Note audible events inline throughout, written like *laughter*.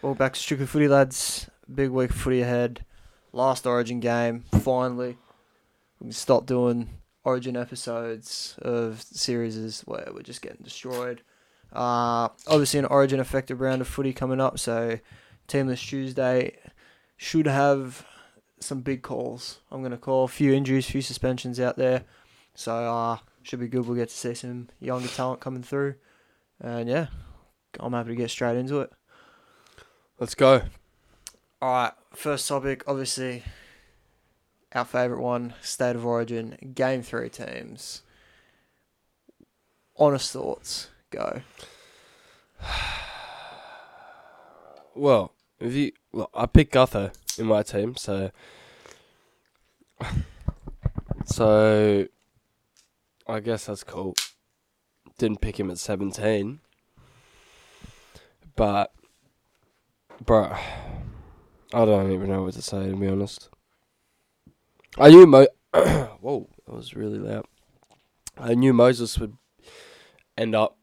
Well, back to Strictly Footy, lads. Big week of footy ahead. Last Origin game, finally. We can stop doing Origin episodes of series where we're just getting destroyed. Uh, obviously, an Origin effective round of footy coming up, so Teamless Tuesday should have some big calls. I'm going to call a few injuries, few suspensions out there. So, uh, should be good. We'll get to see some younger talent coming through. And yeah, I'm happy to get straight into it. Let's go. All right, first topic, obviously, our favourite one, State of Origin, Game 3 teams. Honest thoughts, go. *sighs* Well, if you look, I picked Gutho in my team, so *sighs* so I guess that's cool. Didn't pick him at seventeen, but bro, I don't even know what to say to be honest. I knew Mo. *coughs* Whoa, that was really loud. I knew Moses would end up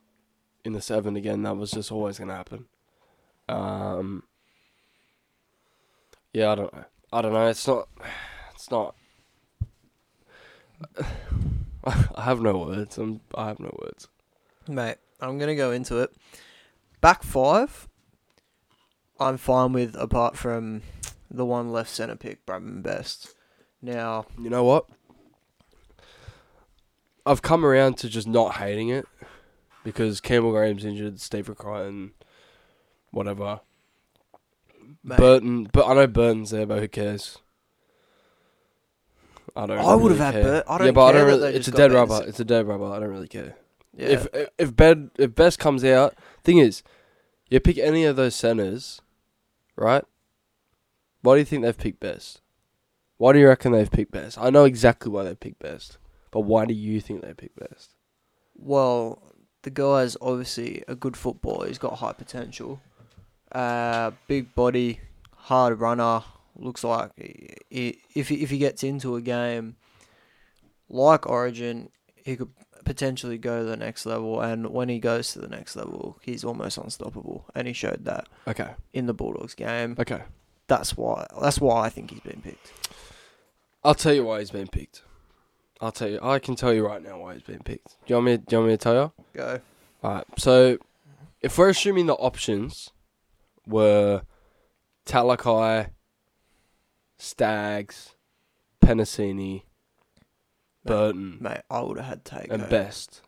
in the seven again. That was just always going to happen. Um. Yeah, I don't know. I don't know. It's not. It's not. *sighs* I have no words. I'm. I have no words. Mate, I'm going to go into it. Back five, I'm fine with, apart from the one left centre pick, Bradman Best. Now, You know what? I've come around to just not hating it because Campbell Graham's injured, Stephen Crichton, whatever. mate, Burton, but I know Burton's there, but who cares? I don't. I would have had care. Burt- I don't yeah, but I care don't that really, they It's a just got dead rubber. It's a dead rubber. I don't really care. yeah, If if bed if Best comes out, thing is, you pick any of those centers, right? Why do you think they've picked Best? Why do you reckon they've picked Best? I know exactly why they picked Best, but why do you think they picked Best? Well, the guy guy's obviously a good footballer. He's got high potential. Uh, big body, hard runner. Looks like he- if he, if he gets into a game like Origin, he could potentially go to the next level. And when he goes to the next level, he's almost unstoppable. And he showed that Okay, in the Bulldogs game. okay. That's why. That's why I think he's been picked. I'll tell you why he's been picked. I'll tell you. I can tell you right now why he's been picked. Do you want me? Do you want me to tell you? Go. Alright, so if we're assuming the options were Talakai, Stags, Penisini, Burton, mm. Mate, I would have had Tago. and Best.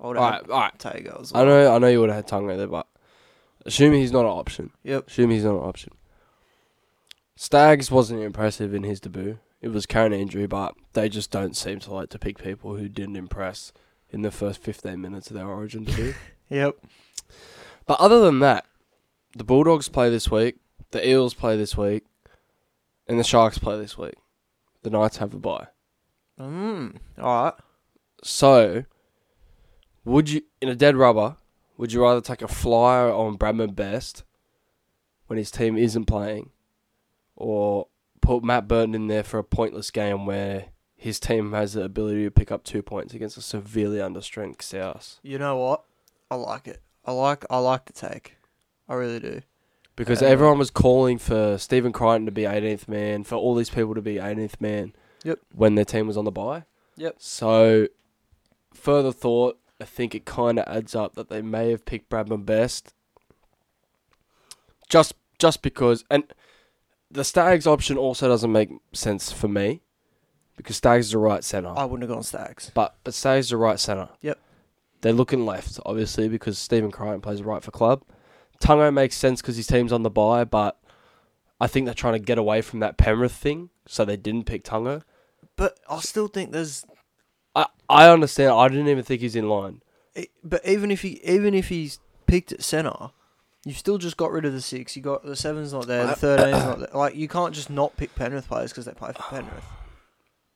I would have Alright, alright. had Tago as I know I know you would have had Tago there, but assuming he's not an option. Yep. Assuming he's not an option. Stags wasn't impressive in his debut. It was carrying an injury, but they just don't seem to like to pick people who didn't impress in the first fifteen minutes of their origin debut. *laughs* Yep. But other than that, the Bulldogs play this week, the Eels play this week, and the Sharks play this week. The Knights have a bye. Mm. All right. So, would you, in a dead rubber, would you rather take a flyer on Bradman Best when his team isn't playing, or put Matt Burton in there for a pointless game where his team has the ability to pick up two points against a severely understrength South? You know what? I like it. I like I like the take. I really do. Because Uh, everyone was calling for Stephen Crichton to be 18th man, for all these people to be 18th man. Yep. When their team was on the bye. Yep. So, further thought, I think it kind of adds up that they may have picked Bradman Best. Just just because, and the Stags option also doesn't make sense for me, because Stags is a right centre. I wouldn't have gone Stags. But but Stags is a right centre. Yep. They're looking left, obviously, because Stephen Crichton plays right for club. Tago makes sense because his team's on the bye, but I think they're trying to get away from that Penrith thing, so they didn't pick Tago. But I still think there's. I I understand. I didn't even think he's in line. But even if he even if he's picked at centre, you've still just got rid of the six. You got the seven's not there. The thirteen's not there. Like you can't just not pick Penrith players because they play for Penrith.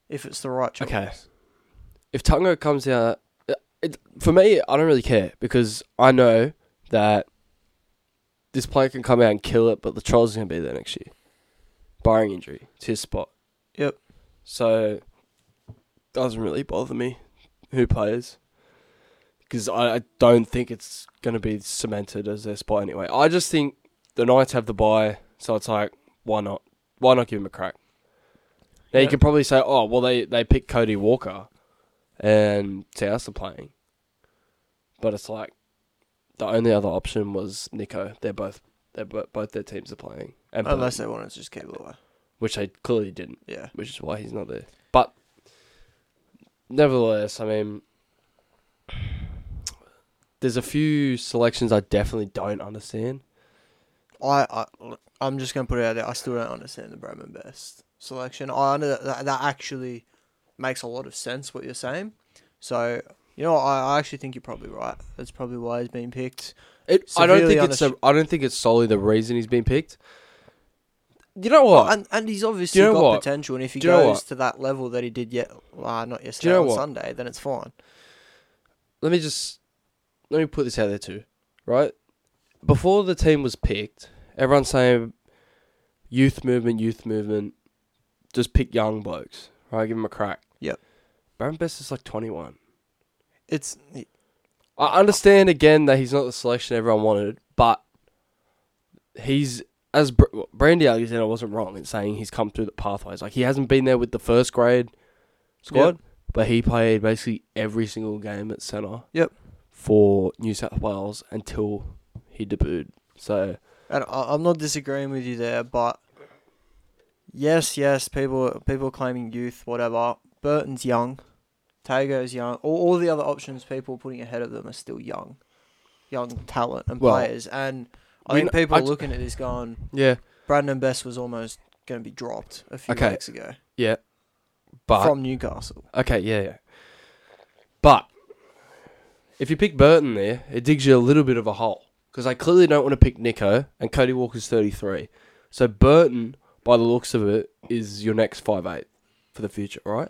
If it's the right choice. Okay. If Tago comes out, uh, it, it, for me, I don't really care because I know that this player can come out and kill it, but the Trolls are going to be there next year, barring injury. It's his spot. Yep. So doesn't really bother me who plays because I, I don't think it's going to be cemented as their spot anyway. I just think the Knights have the bye, so it's like, why not? Why not give him a crack? Now you can probably say, oh, well, they they picked Cody Walker, and are playing, but it's like the only other option was Nicho. They're both they're bo- both their teams are playing, and Unless they wanted to just keep away. Which I clearly didn't, Yeah. which is why he's not there. But nevertheless, I mean, there's a few selections I definitely don't understand. I, I I'm just gonna put it out there. I still don't understand the Bradman Best selection. I under that, that actually makes a lot of sense what you're saying. So you know, I, I actually think you're probably right. That's probably why he's been picked. It, I don't think it's. A, I don't think it's solely the reason he's been picked. You know what? And and he's obviously you know got what? potential. And if he you know goes to that level that he did yet, uh, not yesterday know on what? Sunday, then it's fine. let me just let me put this out there too, right? Before the team was picked, everyone's saying youth movement, youth movement. Just pick young blokes, right? Give them a crack. Yep. Bradman Best is like twenty one. It's I understand again that he's not the selection everyone wanted, but he's as Br- Brandy Alexander wasn't wrong in saying he's come through the pathways. Like he hasn't been there with the first grade squad, but he played basically every single game at centre. Yep. For New South Wales until he debuted. So And I'm not disagreeing with you there, but yes, yes, people people claiming youth, whatever. Burton's young, Tago's young. All, all the other options people putting ahead of them are still young, young talent and Well, players. And I we think people I are looking at this going, yeah, Bradman Best was almost going to be dropped a few Okay. weeks ago yeah, but from Newcastle. Okay, yeah, yeah. But if you pick Burton there, it digs you a little bit of a hole because I clearly don't want to pick Nicho, and Cody Walker's thirty three. So Burton, by the looks of it, is your next five eight for the future, right?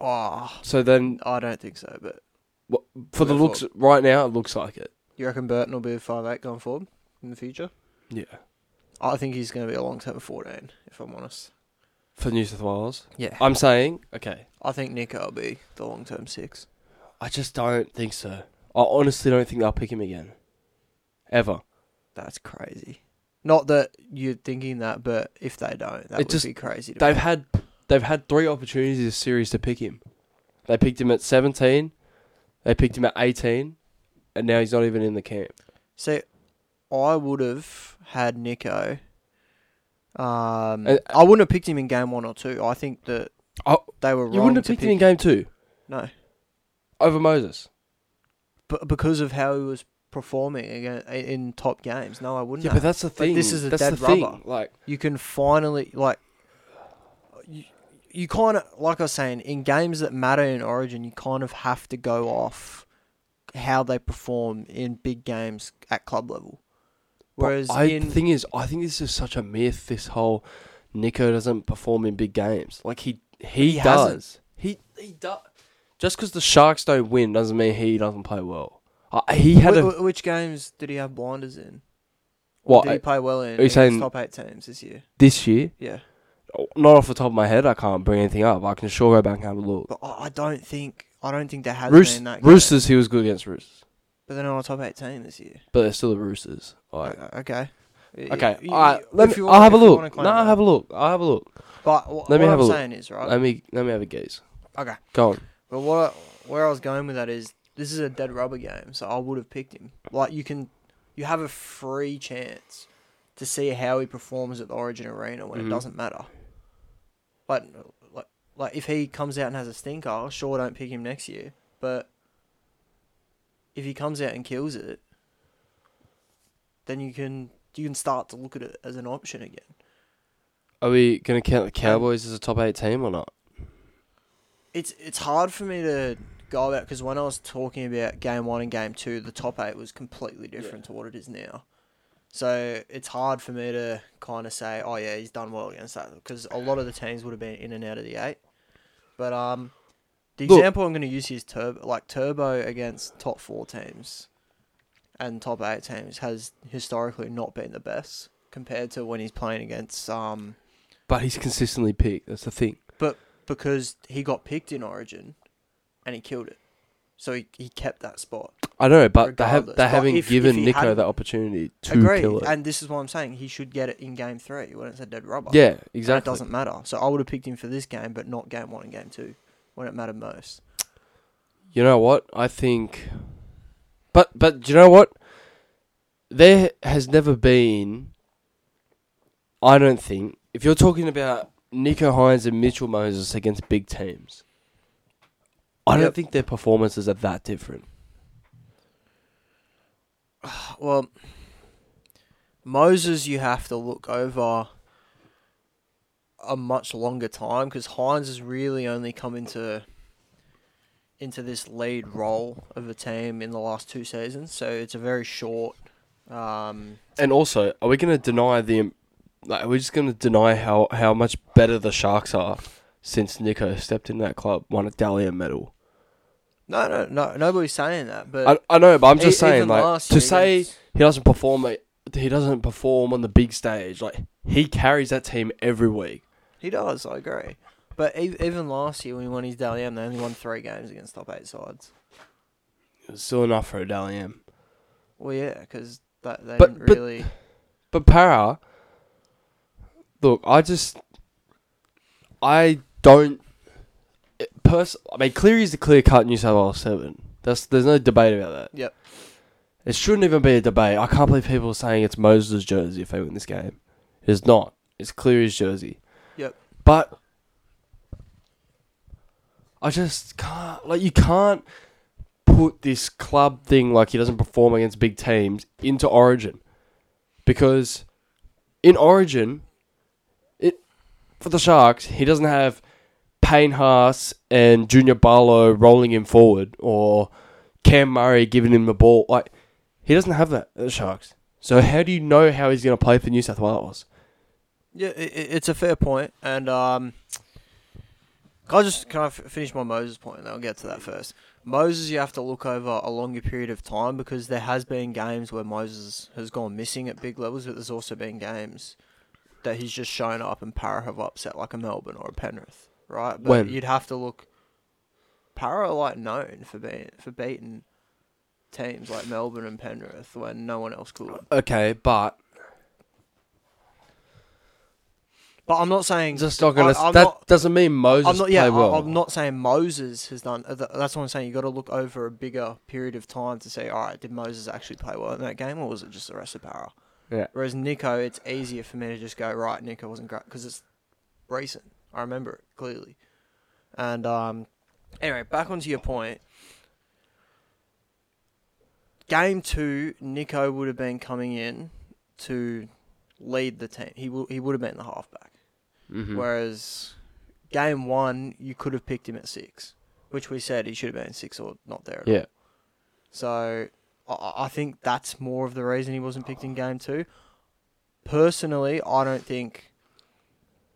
Oh, ah. So then, I don't think so. But for the looks right now, it looks like it. You reckon Burton will be a five eight going forward in the future? Yeah, I think he's going to be a long term fourteen. If I'm honest. for New South Wales. Yeah. I'm saying, okay, I think Nicho will be the long term six. I just don't think so. I honestly don't think they'll pick him again, ever. That's crazy. Not that you're thinking that, but if they don't, that It would just- be crazy. To They've me. had they've had three opportunities this series to pick him. They picked him at seventeen, they picked him at eighteen, and now he's not even in the camp. See, I would have had Nicho. Um, Uh, I wouldn't have picked him in game one or two. I think that Oh, they were wrong you wouldn't have picked pick him in game two No, over Moses. but because of how he was performing in top games. No, I wouldn't. Yeah, have. but that's the thing. this is a that's dead the thing. rubber. Like, you can finally like you, you kind of like I was saying in games that matter in Origin, you kind of have to go off how they perform in big games at club level. Whereas I, in the thing is, I think this is such a myth. This whole Nicho doesn't perform in big games. Like he he, He hasn't. does. He he does. Just because the Sharks don't win doesn't mean he doesn't play well. Uh, he had Wh- a which games did he have blinders in? Or what did he play well in? are you saying- top eight teams this year? this year. Yeah, Not off the top of my head, I can't bring anything up. I can sure go back and have a look. but I don't think I don't think there has Roos- been that. game. Roosters, he was good against Roosters, but they're not a top eight team this year. but they're still the Roosters. Like, okay. okay, You- all right, you- let me. you I'll have a if you look. No, I'll that. have a look. I'll have a look. But wh- Let what me have I'm a look. saying is right. Let me let me have a gaze. Okay. Go on. But what where I was going with that is this is a dead rubber game, so I would have picked him. Like you can, you have a free chance to see how he performs at the Origin Arena when Mhm. it doesn't matter. Like, like, like if he comes out and has a stinker, sure, don't pick him next year. But if he comes out and kills it, then you can you can start to look at it as an option again. Are we going to count the um, Cowboys as a top eight team or not? it's it's hard for me to go about because when I was talking about game one and game two, the top eight was completely different to what it is now. So it's hard for me to kind of say, oh yeah, he's done well against that because a lot of the teams would have been in and out of the eight. But um, the Look- example I'm going to use is Turbo, like Turbo against top four teams and top eight teams has historically not been the best compared to when he's playing against um But he's consistently picked. That's the thing. But because he got picked in Origin and he killed it. So he, he kept that spot. I know, but they have, they haven't if- given if Nicho that opportunity to Agree. kill it. And this is what I'm saying. He should get it in game three when it's a dead rubber. yeah, And exactly. It doesn't matter. So I would have picked him for this game, but not game one and game two when it mattered most. You know what? I think, but but do you know what? There has never been. I don't think if you're talking about Nicho Hynes and Mitchell Moses against big teams, I don't Yep. think their performances are that different. *sighs* Well, Moses, you have to look over a much longer time because Hynes has really only come into into this lead role of a team in the last two seasons. So it's a very short. Um, And also, are we going to deny the? Like, are we just going to deny how how much better the Sharks are since Nicho stepped in that club, won a Dally M medal? no, no, no, nobody's saying that. But I, I know, but I'm just e- saying, like, to say against- he doesn't perform, like, he doesn't perform on the big stage. Like he carries that team every week. He does, I agree. But ev- even last year when he won his Dally M, they only won three games against top eight sides. It's still enough for a Dally M. Well, yeah, because they But- didn't but- really. But Para, look, I just, I don't. Pers- I mean, Cleary's the clear cut New South Wales seven. That's there's no debate about that. Yep. It shouldn't even be a debate. I can't believe people are saying it's Moses' jersey if they win this game. It's not. It's Cleary's jersey. Yep. But I just can't. Like, you can't put this club thing like he doesn't perform against big teams into Origin because in Origin, it for the Sharks he doesn't have Payne Haas and Junior Paulo rolling him forward or Cam Murray giving him the ball. Like he doesn't have that at the Sharks. So how do you know how he's going to play for New South Wales? Yeah, it's a fair point, and um, can I just can I f- finish my Moses point, and I'll get to that first. Moses, you have to look over a longer period of time because there has been games where Moses has gone missing at big levels, but there's also been games that he's just shown up and Para have upset like a Melbourne or a Penrith, right? But When? you'd have to look. Para are like known for being for beating teams like Melbourne and Penrith when no one else could. Okay, but But I'm not saying just not to. I- That not- doesn't mean Moses I'm not. Yeah, play well. I'm not saying Moses has done. uh, That's what I'm saying. You got to look over a bigger period of time to say, all right, did Moses actually play well in that game, or was it just the rest of Para? Yeah. Whereas Nicho, it's easier for me to just go, right, Nicho wasn't great because it's recent. I remember it clearly. And um, anyway, back onto your point. Game two, Nicho would have been coming in to lead the team. He w- he would have been the halfback. Mhm. Whereas game one, you could have picked him at six, which we said he should have been six or not there. At all. Yeah. So I, I think that's more of the reason he wasn't picked in game two. Personally, I don't think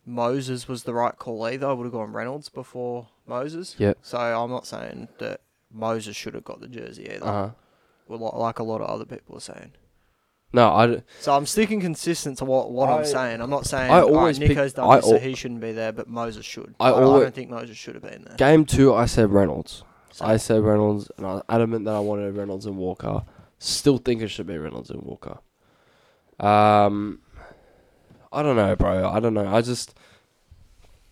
Moses was the right call either. I would have gone Reynolds before Moses. Yeah. So I'm not saying that Moses should have got the jersey either. Uh huh. Well, like a lot of other people are saying. No, I. d- So I'm sticking consistent to what, what I- I'm saying. I'm not saying I I always pick- Nicho's done I this, so he shouldn't be there, but Moses should. I I, I don't think Moses should have been there. Game two, I said Reynolds. So- I said Reynolds, and I was adamant that I wanted Reynolds and Walker. Still think it should be Reynolds and Walker. Um, I don't know, bro. I don't know. I just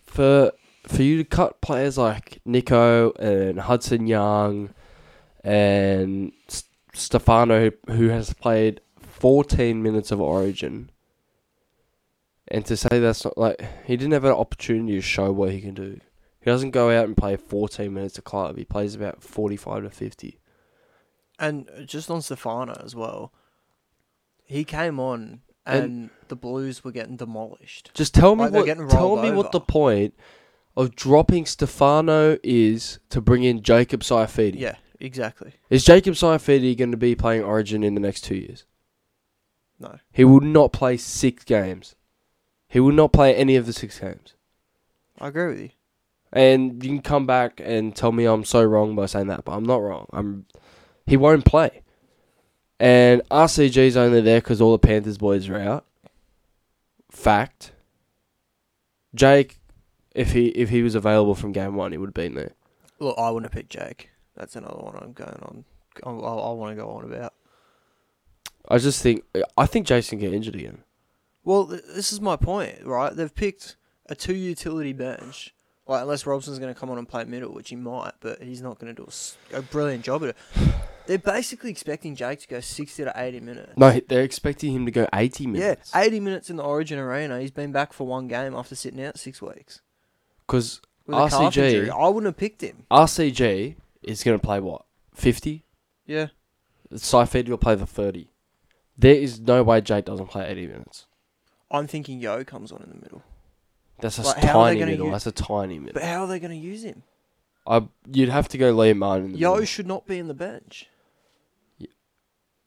for for you to cut players like Nicho and Hudson Young and Stefano, who, has played 14 minutes of Origin, and to say that's not like he didn't have an opportunity to show what he can do. He doesn't go out and play 14 minutes of club. He plays about 45 to 50. And just on Stefano as well, he came on and, And- the Blues were getting demolished. Just tell me Like, what tell me what the point of dropping Stefano is to bring in Jacob Saifiti. Yeah, exactly. Is Jacob Saifiti going to be playing Origin in the next 2 years? No. He will not play 6 games. He will not play any of the 6 games. I agree with you. And you can come back and tell me I'm so wrong by saying that, but I'm not wrong. I'm he won't play. And RCG's only there because all the Panthers boys are out. Fact. Jake, if he if he was available from game one, he would have been there. Look, I wouldn't have picked Jake. That's another one I'm going on I, I want to go on about. I just think I think Jason get injured again. Well, th- this is my point, right? They've picked a two utility bench. Like, unless Robson's going to come on and play middle, which he might, but he's not going to do a brilliant job at it. They're basically expecting Jake to go 60 to 80 minutes. No, they're expecting him to go eighty minutes. Yeah. 80 minutes in the Origin Arena. He's been back for one game after sitting out six weeks. because a RCG. I wouldn't have picked him. RCG is going to play what fifty. Yeah. Saifiti will play the thirty. There is no way Jake doesn't play eighty minutes. I'm thinking Yeo comes on in the middle. That's a Like, how are they tiny gonna middle. That's a tiny middle. But how are they going to use him? I you'd have to go Liam Martin. In the Yeo middle. should not be in the bench.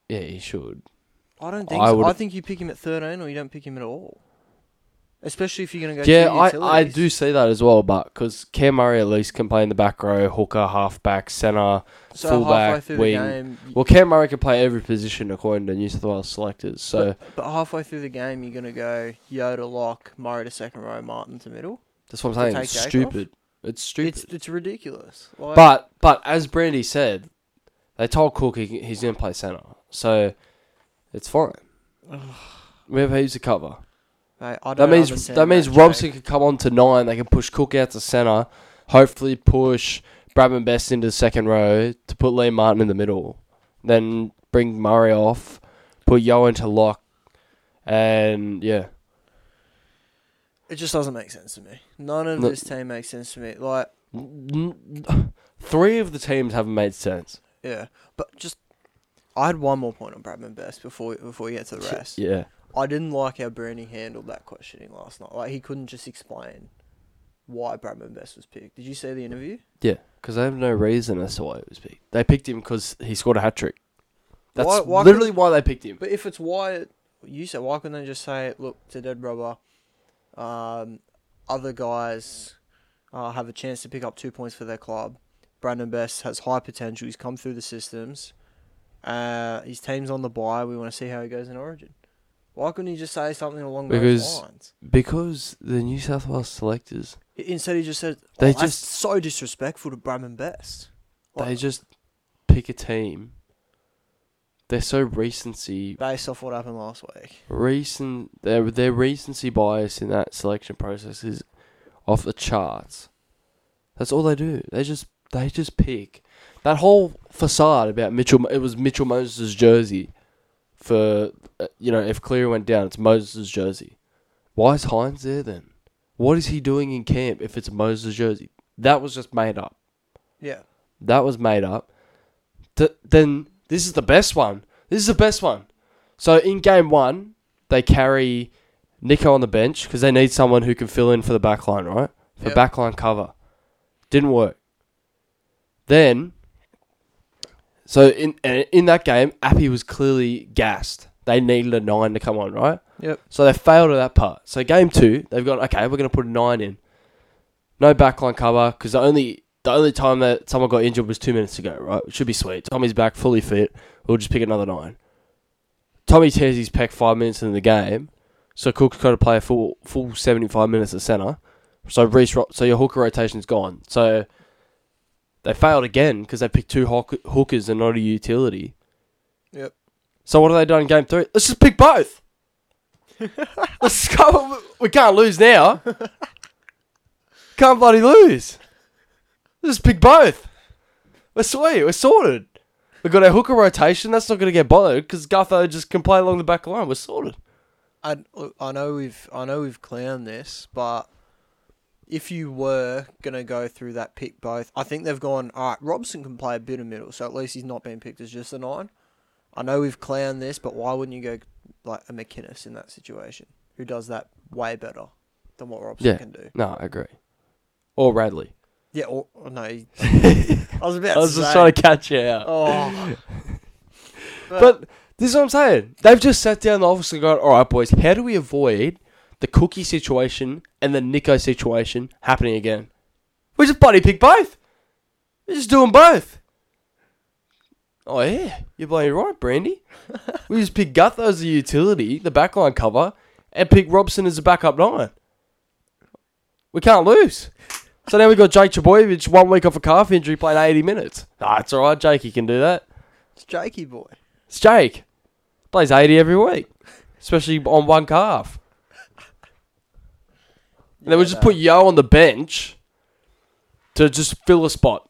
yeah, he should. I don't think I so. would- I think you pick him at 13 or you don't pick him at all. Especially if you're going to go yeah, I, I do see that as well, but because Cam Murray at least can play in the back row, hooker, halfback, centre. So fullback, halfway through wing. the game, Well, Cam Murray can play every position according to New South Wales selectors. So but, but halfway through the game, you're going to go Yeo to lock, Murray to second row, Martin to middle. that's what I'm saying. It's stupid. It's stupid. It's it's ridiculous. Like, But but as Brandy said, they told Cook he, he's going to play centre, so it's fine. we have heaps of cover. Mate, I That means understand that means Jake. Robson can come on to nine. They can push Cook out to centre. Hopefully, push Bradman Best into the second row to put Liam Martin in the middle. Then bring Murray off, put Yeo into lock, and yeah, It just doesn't make sense to me. None of No. this team makes sense to me. Like, three of the teams haven't made sense. yeah, but just I had one more point on Bradman Best before before we get to the rest. Yeah, I didn't like how Bernie handled that questioning last night. Like he couldn't just explain why Bradman Best was picked. Did you see the interview? yeah, because they have no reason as to why he was picked. They picked him because he scored a hat trick. That's Why- why literally why they picked him. But if it's why you said, why couldn't they just say, look, to dead rubber, um, other guys uh, have a chance to pick up two points for their club. Bradman Best has high potential. He's come through the systems. Uh, his team's on the bye. We want to see how he goes in Origin. Why couldn't he just say something along Because- those lines? Because the New South Wales selectors, Instead, he just said, oh, They "Oh, that's just- so disrespectful to Bradman Best." they Like, just pick a team. They're so recency based off what happened last week. recent their their recency bias in that selection process is off the charts. That's all they do. They just they just pick that whole facade about Mitchell. It was Mitchell Moses' jersey for uh, you know if Cleary went down, it's Moses' jersey. Why is Hynes there then? What is he doing in camp if it's Moses' jersey? That was just made up. Yeah. That was made up. Th- then this is the best one. This is the best one. So in game one, they carry Nicho on the bench because they need someone who can fill in for the back line, right? For Yep. backline cover. Didn't work. Then, so in in that game, Appy was clearly gassed. They needed a nine to come on, right? Yep. So they failed at that part. So game two, they've gone okay. We're going to put a nine in. No backline cover because the only the only time that someone got injured was two minutes ago, right? It should be sweet. Tommy's back, fully fit. We'll just pick another nine. Tommy tears his pec five minutes into the game, so Cook's got to play a full full seventy five minutes at centre. So Reece, so your hooker rotation's gone. So they failed again because they picked two hook- hookers and not a utility. Yep. So what have they done in game three? Let's just pick both. *laughs* Let's go. We can't lose now. Can't bloody lose. Let's just pick both. We're sweet. We're sorted. We've got our hooker rotation. That's not going to get bothered because Gutho just can play along the back line. We're sorted. I, I know we've I know we've clowned this, but if you were gonna go through that pick both, I think they've gone. All right, Robson can play a bit of middle, so at least he's not being picked as just a nine. I know we've clowned this, but why wouldn't you go like a McInnes in that situation, who does that way better than what Robson Yeah. can do? No, I agree. Or Radley. Yeah, or, or no, he- *laughs* I was about. I was to just say, trying to catch you out. Oh, *laughs* But this is what I'm saying. They've just sat down in the office and gone, all right, boys, how do we avoid the cookie situation and the Nicho situation happening again? We just bloody pick both. We're just doing both. Oh, yeah. You're bloody right, Brandy. we just pick Gutho as a utility, the backline cover, and pick Robson as a backup nine. We can't lose. So now we've got Jake Trbojevic one week off a calf injury playing 80 minutes. Ah, it's all right, Jake. He can do that. It's Jakey boy. It's Jake. Plays 80 every week, especially on one calf. And then we just put Yeo on the bench to just fill a spot.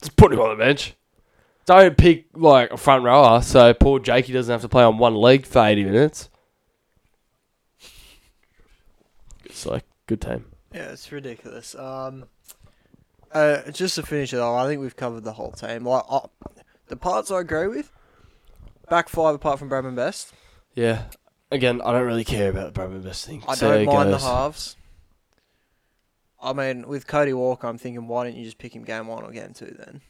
Just put him on the bench. Don't pick like a front rower so poor Jakey doesn't have to play on one leg for 80 minutes. It's like good team. Yeah, it's ridiculous. Um, uh, just to finish it off, I think we've covered the whole team. Like uh, the parts I agree with. Back five apart from Bradman Best. Yeah. Again, I don't really care about the Bradman Best thing. I See don't mind the halves. I mean, with Cody Walker, I'm thinking, why didn't you just pick him game one or game two then?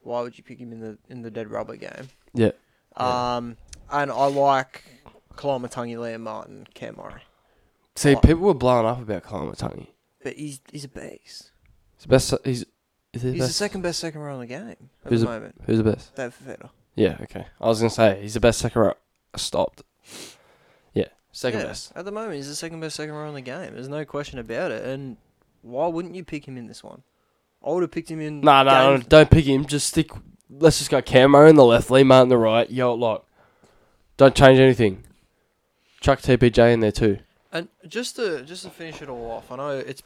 Why would you pick him in the in the dead rubber game? Yeah. Yeah. Um, and I like Koloamatangi, Liam Martin, Cam Murray, See, What? people were blowing up about Koloamatangi. but he's he's a beast. He's the best. He's the He's the second best second row in the game at Who's the the- moment. Who's the best? David Fifita. Yeah, okay. I was gonna say he's the best second row. Stopped. Yeah, second Yeah, best. At the moment, he's the second best second row in the game. There's no question about it. And why wouldn't you pick him in this one? I would have picked him in. No, no, don't pick him. Just stick. Let's just go Camo in the left, Lee Martin the right. Yeo, lock. Don't change anything. Chuck TPJ in there too. And just to just to finish it all off, I know it's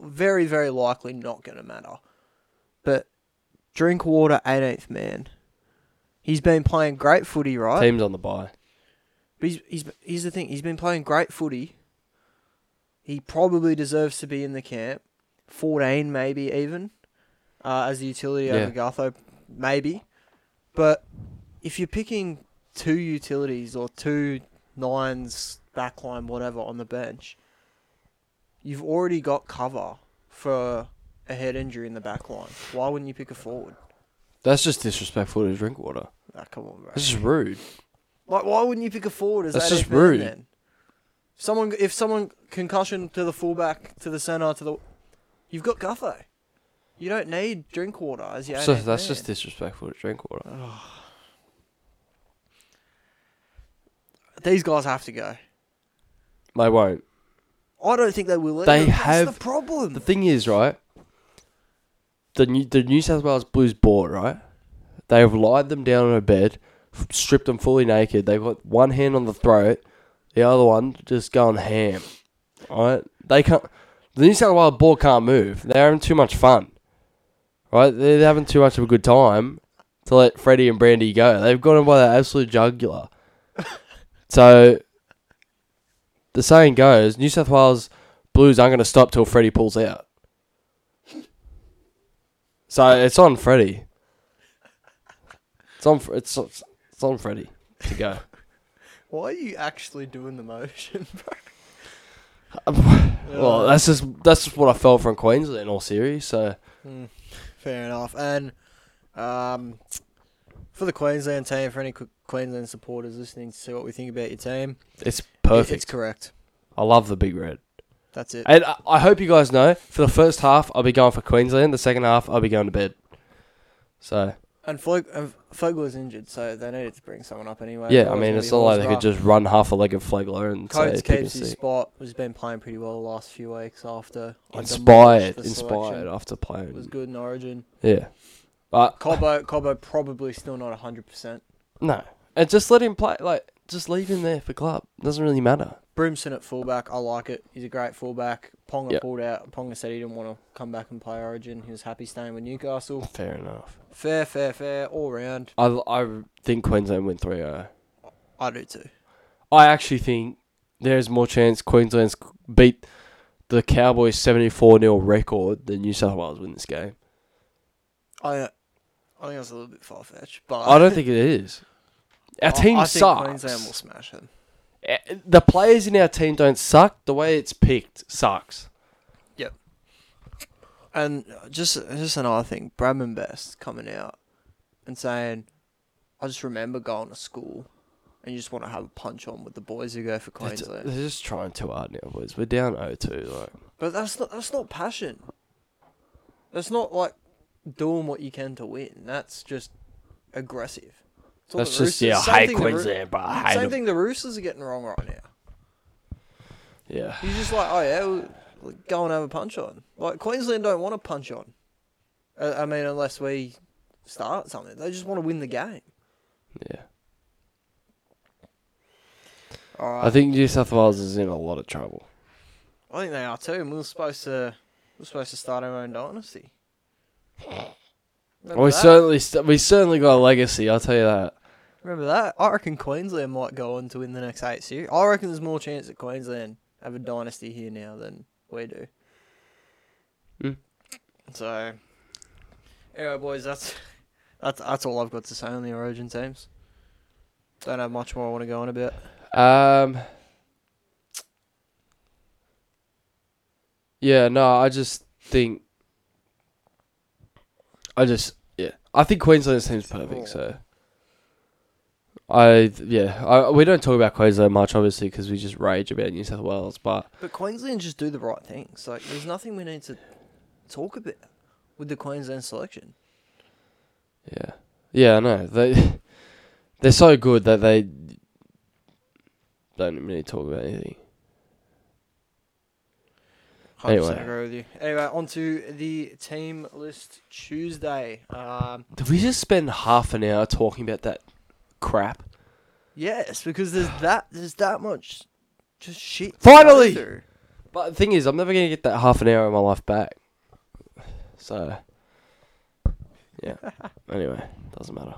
very very likely not going to matter, but Drinkwater 18th man. He's been playing great footy, right? Teams on the bye. But he's, he's here's the thing. He's been playing great footy. He probably deserves to be in the camp. 14 maybe even, uh, as the utility Yeah. over Gutho, maybe. But if you're picking two utilities or two nines, backline, whatever on the bench, you've already got cover for a head injury in the backline. Why wouldn't you pick a forward? That's just disrespectful to Drinkwater. Ah, come on, bro. That's just rude. Like, why wouldn't you pick a forward as That's that just rude. Then? If someone, if someone concussion to the fullback, to the center, to the, you've got Gutho. You don't need Drinkwater as your. So 18th that's man. just disrespectful to Drinkwater. These guys have to go. They won't. I don't think they will. They either. That's have- the problem. The thing is, right? The New, the New South Wales Blues board, right? They have lied them down on a bed, stripped them fully naked. They've got one hand on the throat, the other one just going ham. Right? They can't. The New South Wales board can't move. They're having too much fun. Right? They're having too much of a good time to let Freddie and Brandy go. They've got them by the absolute jugular. *laughs* so the saying goes, New South Wales Blues aren't going to stop till Freddie pulls out. So it's on Freddie. It's on. It's it's on Freddie to go. *laughs* Why are you actually doing the motion, *laughs* bro? well, that's just that's just what I felt from Queensland in all series. So Hmm, fair enough. And um, for the Queensland team, for any Qu- Queensland supporters listening to see what we think about your team, it's perfect. It's correct. I love the big red. That's it. And I, I hope you guys know. For the first half, I'll be going for Queensland. The second half, I'll be going to bed. So And and Flegler's injured, so they needed to bring someone up anyway. yeah, I mean, it's not like they could just run half a leg of Flegler and say Coates people keeps his spot. Has been playing pretty well the last few weeks after he Inspired, demolished the inspired selection. after Was playing. good in Origin. Yeah, but Cobbo, Cobbo probably still not hundred percent. no, and just let him play. Like, just leave him there for club. Doesn't really matter. Brimson at fullback, I like it. He's a great fullback. Ponga Yep. pulled out. Ponga said he didn't want to come back and play Origin. He was happy staying with Newcastle. Fair enough. Fair, fair, fair, all round. I I think Queensland win 3-0. I do too. I actually think there's more chance Queensland's beat the Cowboys 74 0 record than New South Wales win this game. I, I think that's a little bit far fetched, but I don't think it is. Our *laughs* I- team I think sucks. Queensland will smash them. Eh, The players in our team don't suck. The way it's picked sucks. Yep. And just just another thing, Bradman Best coming out and saying, "I just remember going to school, and you just want to have a punch on with the boys who go for Queensland." they're just trying too hard now, boys. We're down 0-2. Like, But that's not that's not passion. That's not like doing what you can to win. That's just aggressive. That's just, yeah, same thing the Queensland, but I hate Same thing the Roosters are getting wrong right now. Yeah. He's just like, oh yeah, we'll, go and have a punch on. Like Queensland don't want to punch on. I mean, unless we start something. They just want to win the game. Yeah. Right. I think New South Wales is in a lot of trouble. I think they are too. And we were supposed to we were supposed to start our own dynasty. Remember we that? certainly st- we certainly got a legacy. I'll tell you that. Remember that? I reckon Queensland might go on to win the next eight series. I reckon there's more chance that Queensland have a dynasty here now than we do. Hmm. So, anyway, boys, that's that's that's all I've got to say on the Origin teams. Don't have much more I want to go on about. Um. Yeah, no, I just think. I just yeah, I think Queensland's team's perfect. So. I yeah, I, we don't talk about Queensland much, obviously, because we just rage about New South Wales. But But Queensland just do the right things. Like, there's nothing we need to talk about with the Queensland selection. yeah, yeah, I know they *laughs* they're so good that they don't really talk about anything. 100% Anyway. agree with you. Anyway, on to the team list Tuesday. Um, Did we just spend half an hour talking about that crap? yes, because there's *sighs* that there's that much just shit. to Finally! through. But the thing is, I'm never gonna get that half an hour of my life back. So, yeah. *laughs* anyway, doesn't matter.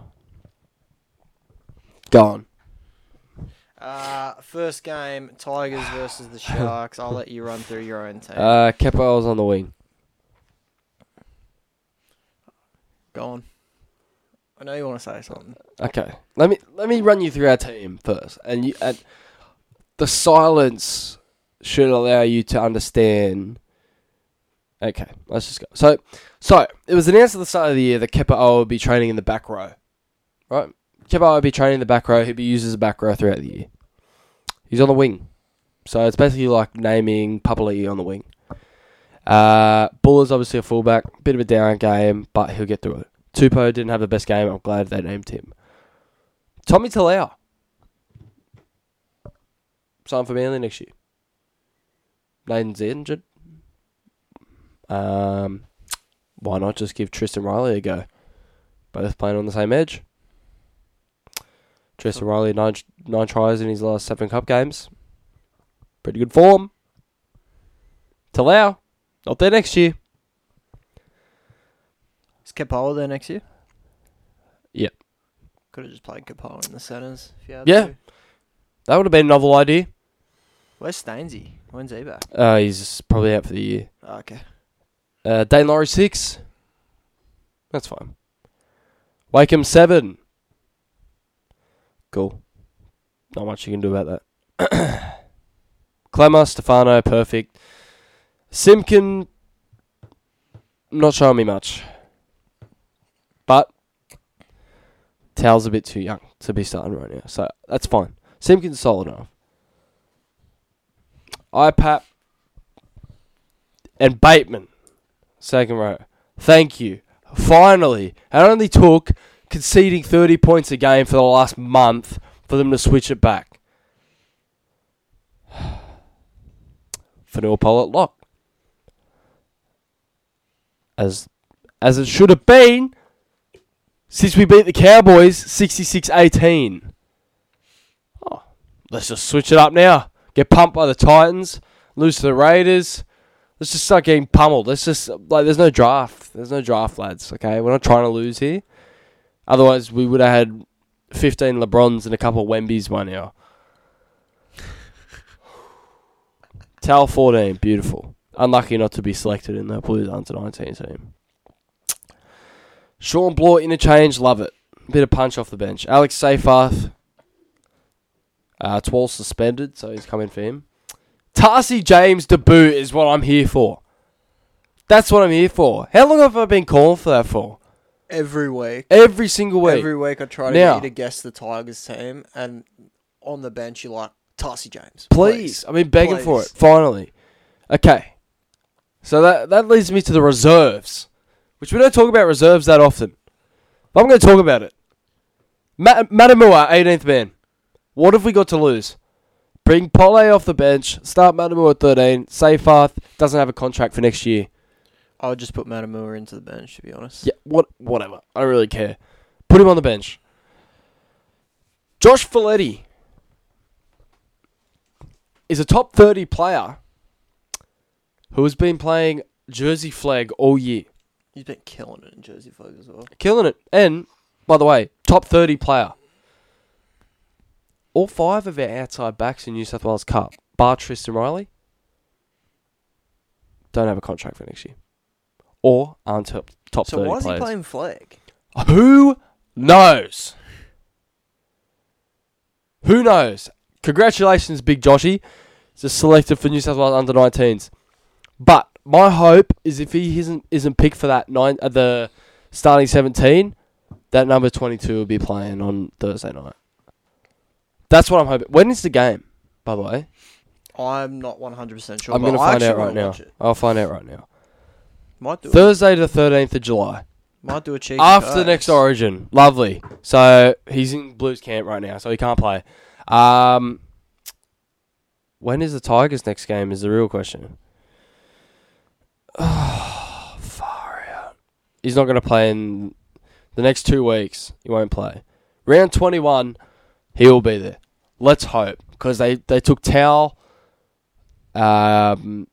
Go on. Uh, first game, Tigers versus the *laughs* Sharks. I'll let you run through your own team. Uh, Kepa was on the wing. Go on. I know you want to say something. Okay, let me let me run you through our team first, and you and the silence should allow you to understand. Okay, let's just go. So, so it was announced at the start of the year that Kepaoa would be training in the back row, right? Kepaoa would be training in the back row. He'd be used as a back row throughout the year. He's on the wing, so it's basically like naming Papali'i on the wing. Uh, Bula's obviously a fullback, bit of a down game, but he'll get through it. Tupo didn't have the best game. I'm glad they named him. Tommy Talau. Sign for Manly next year. Naden's injured. Um, why not just give Tristan Riley a go? Both playing on the same edge. Tristan Riley nine nine tries in his last seven cup games. Pretty good form. Talau, not there next year. Kepaoa there next year? Yep. Could have just played Kepaoa in the centres if you had Yeah. to. That would have been a novel idea. Where's Stainsy? When's he back? Uh, he's probably out for the year. Oh, okay. Uh, Daine Laurie six. That's fine. Wakeham seven. Cool. Not much you can do about that. *coughs* Klemmer, Stefano, perfect. Simkin, not showing me much. But Tal's a bit too young to be starting right now, so that's fine. Simkin's solid enough. IPAP and Bateman, second row. Thank you. Finally, it only took conceding 30 points a game for the last month for them to switch it back. *sighs* Fonua Pole lock. As as it should have been since we beat the Cowboys 66-18. Oh, let's just switch it up now. Get pumped by the Titans, lose to the Raiders. Let's just start getting pummeled. Let's just like there's no draft. There's no draft, lads. Okay, we're not trying to lose here. Otherwise, we would have had 15 LeBrons and a couple of Wembies by now. Tal 14, beautiful. Unlucky not to be selected in the Blues under 19 team. Shawn Blore interchange, love it. Bit of punch off the bench. Alex Seyfarth, uh, Twal suspended, so he's coming for him. Tarsi James debut is what I'm here for. That's what I'm here for. How long have I been calling for that for? Every week. Every single week. Every week I try to Now- get you to guess the Tigers team, and on the bench you're like, Tarsi James. Please. I've been begging for it. Finally. Okay. So that that leads me to the reserves. Which we don't talk about reserves that often. But I'm going to talk about it. Ma- Matamua, 18th man. What have we got to lose? Bring Pole off the bench. Start Matamua at 13. Seyfarth doesn't have a contract for next year. I would just put Matamua into the bench, to be honest. Yeah, what whatever. I don't really care. Put him on the bench. Josh Feledy is a top 30 player who has been playing Jersey Flegg all year. He's been killing it in Jersey Flegg as well. Killing it. And, by the way, top 30 player. All five of our outside backs in New South Wales Cup, bar Tristan Riley, don't have a contract for next year. Or aren't top, top So 30 why is players. he playing Flegg? Who knows? Who knows? Congratulations, Big Joshy. He's a selected for New South Wales under 19s. But my hope is if he isn't isn't picked for that nine uh, the starting 17, that number 22 will be playing on Thursday night. That's what I'm hoping. When is the game, by the way? I'm not 100% sure. I'm going to find out right now. I'll find out right now. Might do. Thursday to 13th of July. Might do a cheeky After pass. next Origin. Lovely. So he's in Blues camp right now, so he can't play. Um, when is the Tigers' next game? Is the real question. *sighs* Oh, far out. He's not going to play in the next two weeks. He won't play. Round 21, he will be there. Let's hope. Because they, they took Towel um,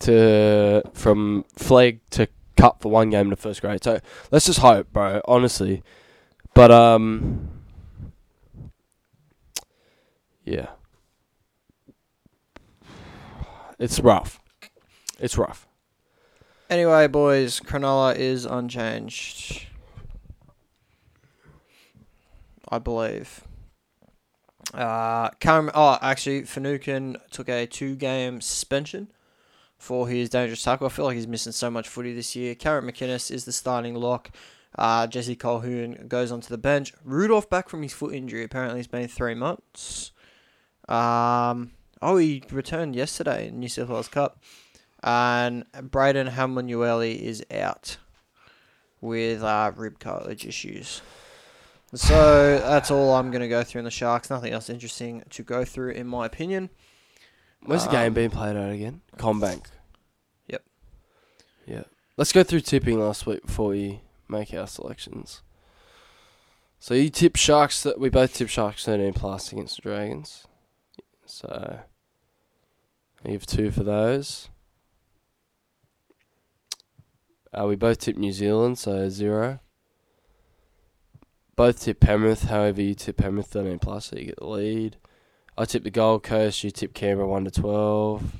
to from Flegg to cup for one game in the first grade. So let's just hope, bro. Honestly, but um, yeah, it's rough. It's rough. Anyway, boys, Cronulla is unchanged. I believe. Uh, Cameron, oh, actually, Finucane took a two-game suspension for his dangerous tackle. I feel like he's missing so much footy this year. Carrot McInnes is the starting lock. Uh, Jesse Colquhoun goes onto the bench. Rudolph back from his foot injury. Apparently, it's been three months. Um, oh, he returned yesterday in New South Wales Cup. And Braden Hamlin-Uele is out with uh, rib cartilage issues. So that's all I'm going to go through in the Sharks. Nothing else interesting to go through, in my opinion. Where's the Um, game being played at again? CommBank. Yep. Yeah. Let's go through tipping last week before we make our selections. So you tip Sharks that we both tip Sharks thirteen plus against the Dragons. So you have two for those. Uh, we both tip New Zealand, so zero. Both tip Penrith, however you tip Penrith thirteen plus, so you get the lead. I tip the Gold Coast. You tip Canberra one to twelve.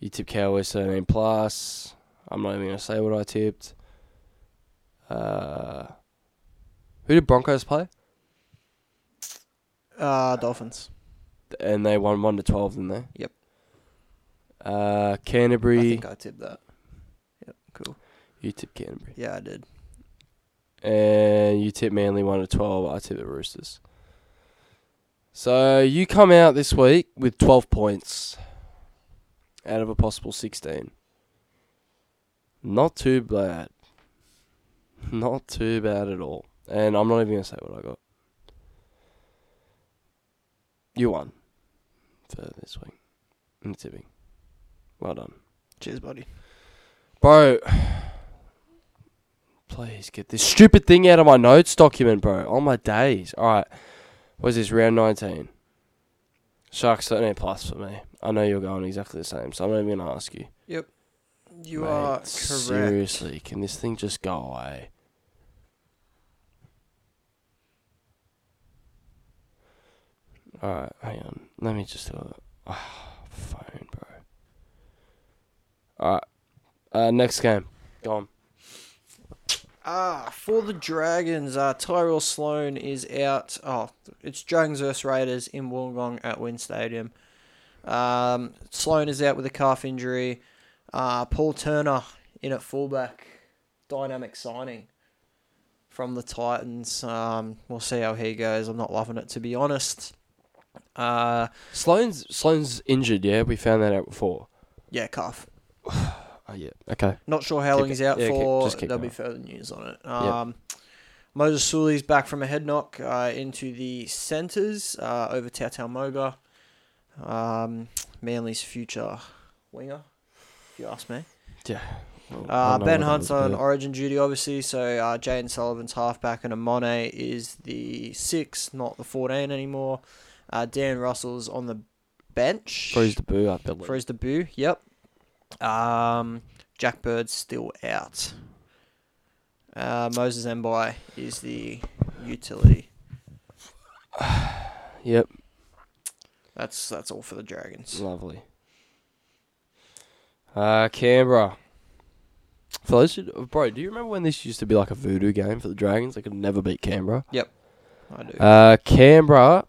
You tip Cowboys thirteen plus. I'm not even gonna say what I tipped. Uh, who did Broncos play? Uh, Dolphins. And they won one to twelve, didn't they? Yep. Uh, I think I tipped that. Yep, cool. You tip Canterbury, Yeah, I did. and you tip Manly one to twelve. I tip the Roosters. So you come out this week with twelve points out of a possible sixteen. Not too bad. *laughs* Not too bad at all. And I'm not even gonna say what I got. You won for this week in tipping. Well done. Cheers, buddy. Bro, please get this stupid thing out of my notes document, bro. On my days. Alright. What is this? Round 19. Sharks 13 plus for me. I know you're going exactly the same, so I'm not even going to ask you. Yep. You Mate, are correct. Seriously, can this thing just go away? Alright, hang on. Let me just do it. Ah, phone, bro. Alright. Uh, next game. Go on. Ah, for the Dragons, uh, Tyrell Sloan is out. Oh, it's Dragons versus Raiders in Wollongong at WIN Stadium. Um, Sloan is out with a calf injury. Uh, Paul Turner in at fullback. Dynamic signing from the Titans. Um, we'll see how he goes. I'm not loving it, to be honest. Uh, Sloan's Sloan's injured, yeah? We found that out before. yeah, calf. *sighs* *sighs* *sighs* Oh, yeah. Okay. Not sure how Keep long it- he's out yeah, keep- for. just keep There'll be further news on it. Um, Moses Suli's back from a head knock uh, into the centres uh, over Tautau Moga. Um, Manly's future winger, if you ask me. Yeah. Well, Uh, ben Hunt's on. Origin duty, obviously. So uh, Jayden Sullivan's halfback and Amone is the six, not the fourteen anymore. Uh, Dan Russell's on the bench for his debut, I believe. for his debut. Yep. Um, Jack Bird's still out. Uh, Moses Mbye is the utility. *sighs* Yep. That's that's all for the Dragons. Lovely. Uh, Canberra. For those who, bro, do you remember when this used to be like a voodoo game for the Dragons? They could never beat Canberra. Yep. I do. Uh, Canberra.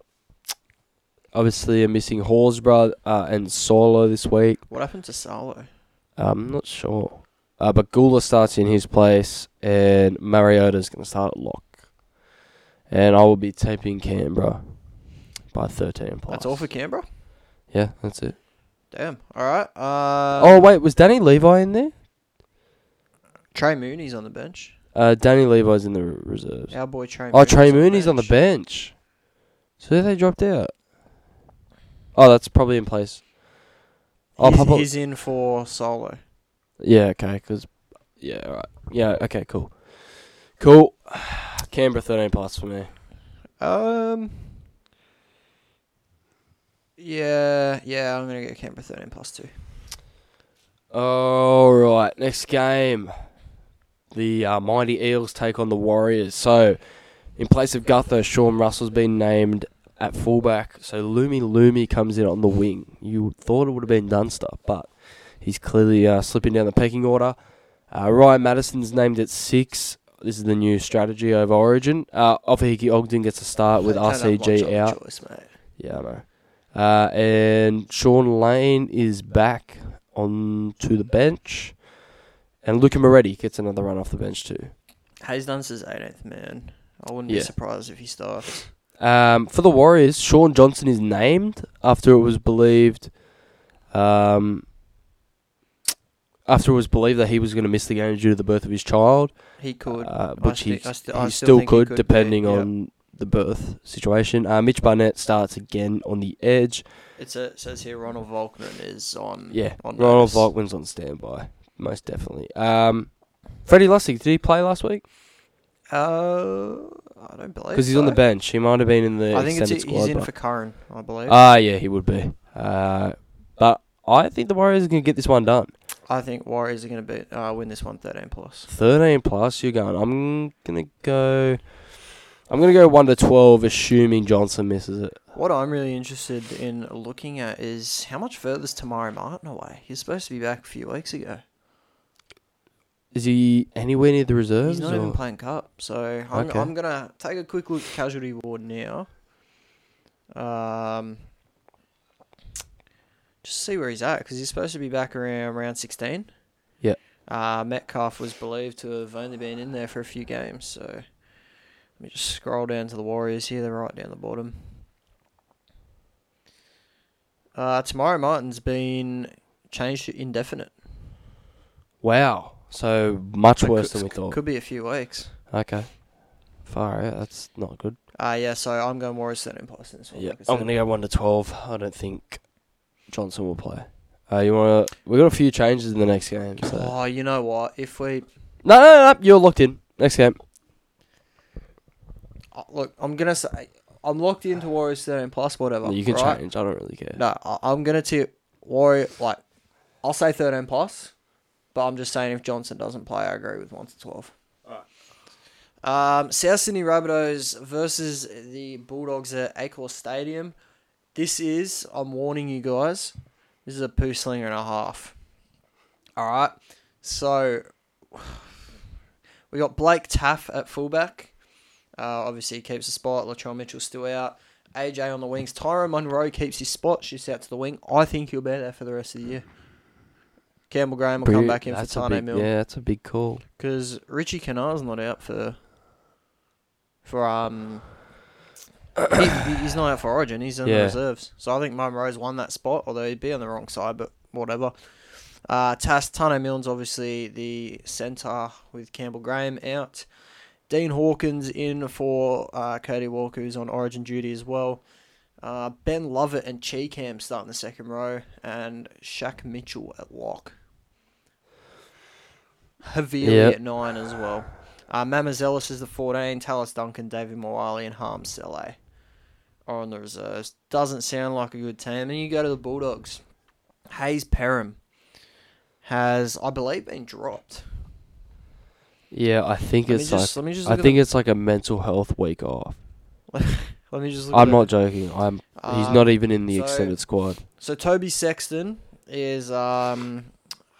Obviously, are missing Horsburgh uh, and Solo this week. what happened to Solo? I'm not sure. Uh, but Guler starts in his place, and Mariota's going to start at lock. And I will be taping Canberra by 13 plus. That's all for Canberra. Yeah, that's it. Damn. All right. Uh, oh, wait, was Danny Levi in there? Trey Mooney's on the bench. Uh, Danny Levi's in the reserves. Our boy Trey. oh, Mooney's Trey on the Mooney's on the bench. So they dropped out. Oh, that's probably in place. Oh, he's, Papa- he's in for solo. Yeah, okay, because yeah, all right, yeah, okay, cool, cool. *sighs* Canberra thirteen plus for me. Um. Yeah, yeah, I'm gonna go Canberra thirteen plus two. All right, next game, the uh, mighty Eels take on the Warriors. So, in place of Gutho, Sean Russell's been named at fullback. So Lumi Lumi comes in on the wing. You thought it would have been Dunster, but he's clearly uh, slipping down the pecking order. Uh, Ryan Matterson's named at six. This is the new strategy over Origin. Uh, Ofahiki Ogden gets a start with Don't have much RCG out. Choice, mate. Yeah, I know. Uh, and Shaun Lane is back on to the bench. And Luca Moretti gets another run off the bench too. Haze Dunster's 18th man. I wouldn't Yeah. be surprised if he starts. Um, for the Warriors, Shaun Johnson is named after it was believed. Um, after it was believed that he was going to miss the game due to the birth of his child, He could. uh, which sti- he, sti- he I still, think he could, could be, depending yep. on the birth situation. Uh, Mitch Barnett starts again on the edge. It's a, it says here Ronald Volkman is on. Yeah, on Ronald notice. Volkman's on standby, most definitely. Um, Freddy Lussick, did he play last week? Uh, I don't believe. Because he's on the bench. He might have been in the I think it's extended he's squad. in but- for Curran, I believe. Ah, yeah, he would be. Uh, but I think the Warriors are going to get this one done. I think Warriors are going to beat uh, win this one 13 plus. 13 plus, you're going. I'm going to go. I'm going to go 1 to 12, assuming Johnson misses it. What I'm really interested in looking at is how much further is Te Maire Martin away? He's supposed to be back a few weeks ago. Is he anywhere near the reserves? He's not or- even playing cup, so I'm, Okay. I'm gonna take a quick look at casualty ward now. Um, just see where he's at because he's supposed to be back around round 16. Yeah. Uh, Metcalf was believed to have only been in there for a few games, so let me just scroll down to the Warriors here. They're right down the bottom. Uh, Te Maire Martin's been changed to indefinite. Wow. So much So worse could, than we thought. Could be a few weeks. Okay. Far out. That's not good. Uh, yeah, so I'm going Warriors 13 plus in this one. Yeah, like I I'm going to go 1 to 12. I don't think Johnson will play. Uh, you want to? We got a few changes in the next game. So. Oh, you know what? If we No, no, no, you're locked in. Next game. uh, look, I'm gonna say I'm locked into Warriors 13 plus whatever. you can right? change. I don't really care. No, I- I'm gonna tip Warrior. Like, I'll say 13 plus, but I'm just saying if Johnson doesn't play, I agree with one to 12. Um, South Sydney Rabbitohs versus the Bulldogs at Accor Stadium. This is, I'm warning you guys, this is a poo slinger and a half. All right, so *sighs* we got Blake Taaffe at fullback. Uh, obviously, he keeps the spot. Latrell Mitchell's still out. AJ on the wings. Tyrone Munro keeps his spot. Shifts out to the wing. I think he'll be there for the rest of the year. Campbell Graham will come Brilliant. back in That's for a Tane big, Mill Yeah, that's a big call. because Richie Kennar's not out for for um. he, he- he's not out for Origin. He's in the Yeah. reserves. So I think Munro's won that spot, although he'd be on the wrong side, but whatever. Uh, Tas Taane Milne's obviously the centre with Campbell Graham out. Dean Hawkins in for uh, Cody Walker, who's on Origin duty as well. Uh, ben Lovett and Cheekham starting the second row, and Shaq Mitchell at lock. Heavily Yep. at nine as well. Uh, Mamouzelos is the 14, Tallis Duncan, David Moali, and Harm Saleh are on the reserves. Doesn't sound like a good team. Then you go to the Bulldogs. Hayze Perham has, I believe, been dropped. Yeah, I think Let it's just, like let me just I think it's like a mental health week off. *laughs* let me just look I'm not joking. I'm he's Um, not even in the so- extended squad. So Toby Sexton is um,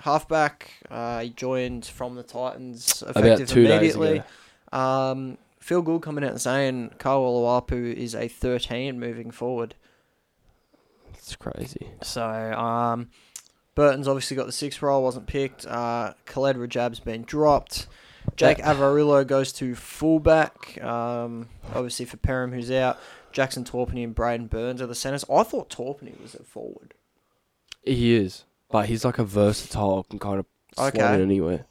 halfback. Uh, he joined from the Titans About effective two days immediately. ago. Um, Phil Gould coming out and saying Kyle Oluwapu is a 13 moving forward. It's crazy. So um, Burton's obviously got the sixth role, wasn't picked. Uh, Khaled Rajab's been dropped. Jake That- Averillo goes to fullback. Um, obviously for Perham, who's out. Jackson Topine and Braidon Burns are the centres. I thought Torpenny was at forward. He is, but he's like a versatile can kind of slot Okay. in anywhere.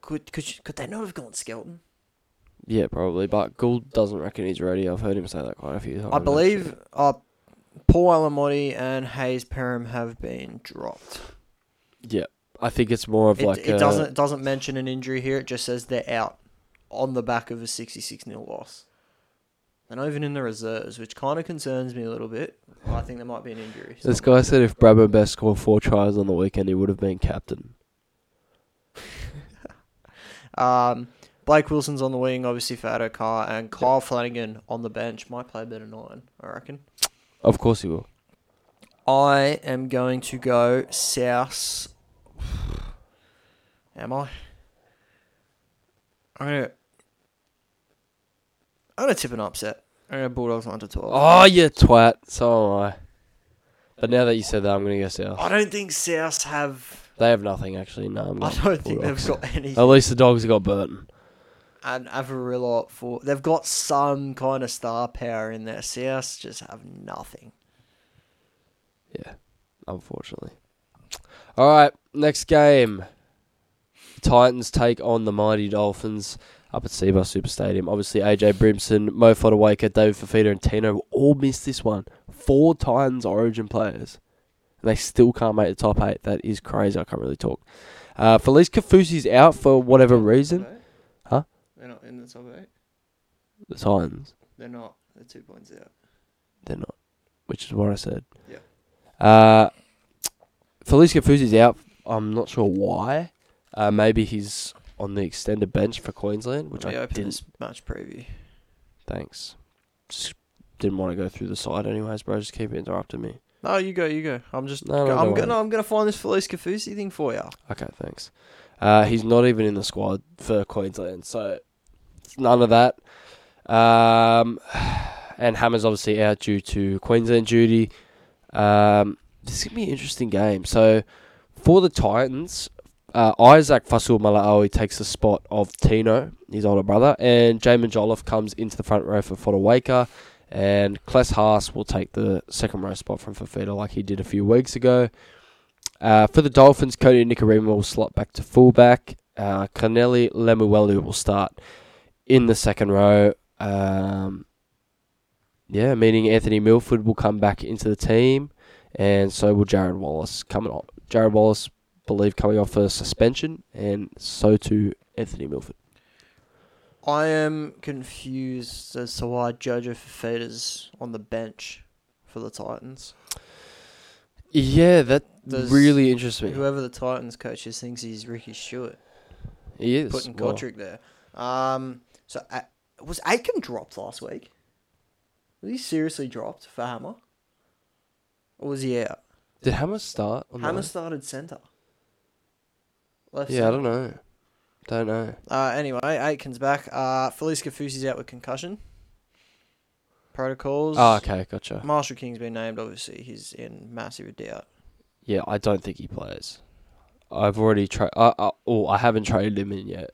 Could could you, could they not have gone Skelton? Yeah, probably. But Gould doesn't reckon he's ready. I've heard him say that quite a few times. I believe uh, Paul Alamoti and Hayze Perham have been dropped. Yeah, I think it's more of It, like it a- doesn't it doesn't mention an injury here. It just says they're out on the back of a 66 0 loss. They're even in the reserves, which kind of concerns me a little bit. I think there might be an injury. This guy said if Bradman Best scored four tries on the weekend, he would have been captain. *laughs* Um, Blake Wilson's on the wing, obviously for Adokar, and Kyle Flanagan on the bench. Might play a better nine, I reckon. Of course he will. I am going to go South. *sighs* Am I? I'm gonna. I'm gonna tip an upset. I'm gonna Bulldogs one to twelve. Oh, you twat. So am I. But now that you said that, I'm going to go South. I don't think South have. They have nothing, actually. No, I'm I not. don't think Bulldogs. they've got any. At least the dogs have got Burton. And Averillo for they've got some kind of star power in there. South just have nothing. Yeah, unfortunately. All right, next game. Titans take on the mighty Dolphins up at Cbus Super Stadium. Obviously, AJ Brimson, Mo Fotuaika, David Fifita, and Tino all missed this one. Four Titans Origin players. And they still can't make the top eight. That is crazy. I can't really talk. Uh, Felise Kaufusi's out for whatever reason. Huh? They're not in the top eight. The Titans. They're not. They're two points out. They're not, which is what I said. Yeah. Uh, Felise Kaufusi's out. I'm not sure why. Uh, maybe he's on the extended bench for Queensland, which I open didn't. this match preview. Thanks. Just didn't want to go through the side anyways, bro. Just keep interrupting me. No, you go, you go. I'm just. No, no, I'm gonna. I'm gonna find this Felise Kaufusi thing for you. Okay, thanks. Uh, he's not even in the squad for Queensland, so none of that. Um, and Hammer's obviously out due to Queensland duty. Um, this is gonna be an interesting game. So for the Titans, uh, Isaac Fasul Malaawi takes the spot of Tino, his older brother, and Jaimin Jolliffe comes into the front row for Fotuaika, and Klese Haas will take the second row spot from Fifita like he did a few weeks ago. Uh, for the Dolphins, Cody Nicarima will slot back to fullback. Uh, Connelly Lemuelu will start in the second row. Um, yeah, meaning Anthony Milford will come back into the team, and so will Jarrod Wallace. Coming on, Jarrod Wallace, believe, coming off a suspension, and so too Anthony Milford. I am confused as to why Jojo Fifita's on the bench for the Titans. Yeah, that Does really interests me. Whoever the Titans coach is thinks he's Ricky Stuart, He is putting well, Kotrick there. Um, so uh, was Aitken dropped last week? Was he seriously dropped for Hammer? Or was he out? Did Hammer start? on Hammer started centre. Left Yeah, I don't know. Don't know. Uh, anyway, Aitken's back. Uh, Felice Kafusi's out with concussion. Protocols. Oh, okay, gotcha. Marshall King's been named. Obviously, he's in massive doubt. Yeah, I don't think he plays. I've already tried. Uh, uh, oh, I haven't traded him in yet,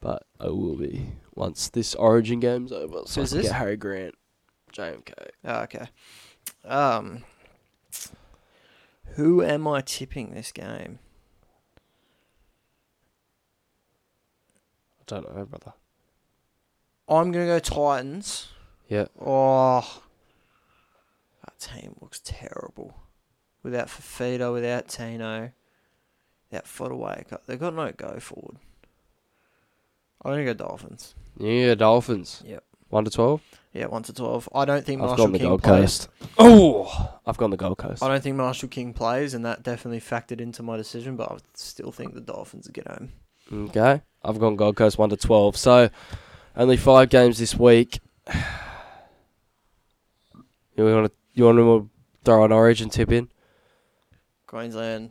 but I will be once this Origin game's over. So Who's I can this? get Harry Grant, JMK. Oh, okay. Um, who am I tipping this game? Don't know, brother. I'm gonna go Titans. Yeah, Oh, that team looks terrible. Without Fifita, without Tino, without Fotuaika, they've got no go forward. I'm gonna go Dolphins. Yeah, Dolphins. Yep. One to twelve. Yeah, one to twelve. I don't think I've Marshall gone the King Gold plays. Coast. Oh, I've gone the Gold Coast. I don't think Marshall King plays, and that definitely factored into my decision. But I still think the Dolphins get home. Okay, I've gone Gold Coast one to twelve. So only five games this week. *sighs* You want to you want to throw an Origin tip in? Queensland,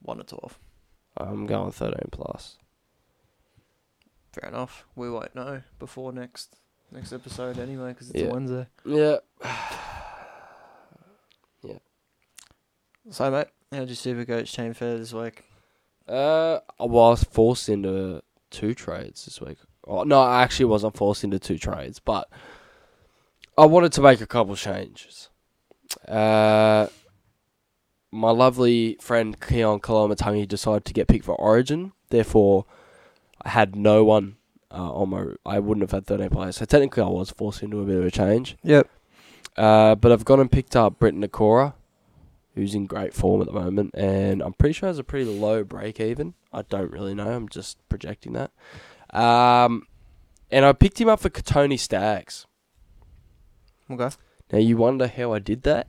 one to twelve. I'm going thirteen plus. Fair enough. We won't know before next next episode anyway, because it's Yeah. a Wednesday. Yeah. *sighs* Yeah. So, mate, how'd your Supercoach team fare this week? Uh, I was forced into two trades this week. Oh, no, I actually wasn't forced into two trades, but I wanted to make a couple changes. Uh, my lovely friend Keaon Koloamatangi decided to get picked for Origin. Therefore, I had no one uh, on my. I wouldn't have had 13 players. So technically, I was forced into a bit of a change. Yep. Uh, but I've gone and picked up Briton Nikora, who's in great form at the moment, and I'm pretty sure has a pretty low break even. I don't really know. I'm just projecting that. Um, and I picked him up for Katoni Stags. Okay. Now you wonder how I did that.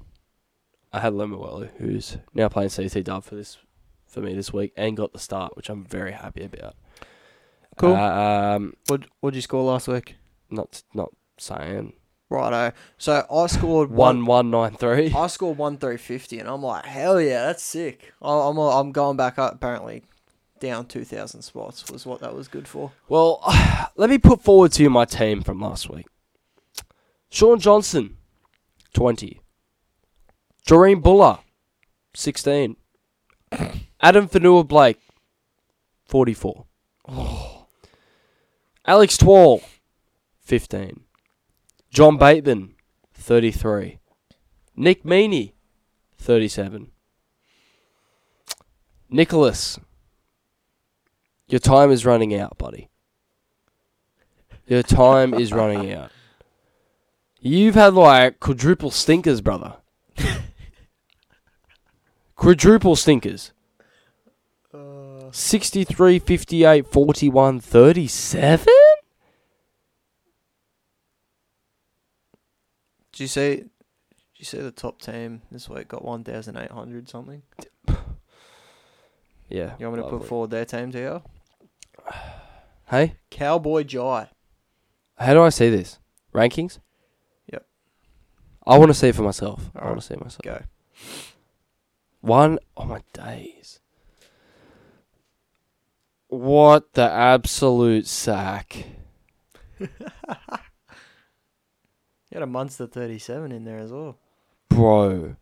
I had Lemuelu, who's now playing CT Dub for this for me this week, and got the start, which I'm very happy about. Cool. Uh, um, What What'd you score last week? not not saying Righto. So I scored one one nine three. I scored one three fifty, and I'm like, hell yeah, that's sick. I- I'm I'm going back up. Apparently, down two thousand spots was what that was good for. Well, *sighs* let me put forward to you my team from last week. Shaun Johnson, 20. Doreen Buller, 16. *coughs* Addin Fonua-Blake, 44. Oh. Alex Twal, 15. John Bateman, 33. Nick Meaney, 37. Nicholas, your time is running out, buddy. Your time is running out. You've had like quadruple stinkers, brother. *laughs* quadruple stinkers. Uh, 63, 58, 41, 37? Did you see? Did you see the top team this week got one thousand eight hundred something? Yeah. You want me to lovely. put forward their team to you? Hey, Cowboy Jai. how do I see this? Rankings? Yep. I want to see it for myself. I want to see it myself. Go. One oh my days. What the absolute sack. *laughs* You had a Munster thirty seven in there as well. Bro.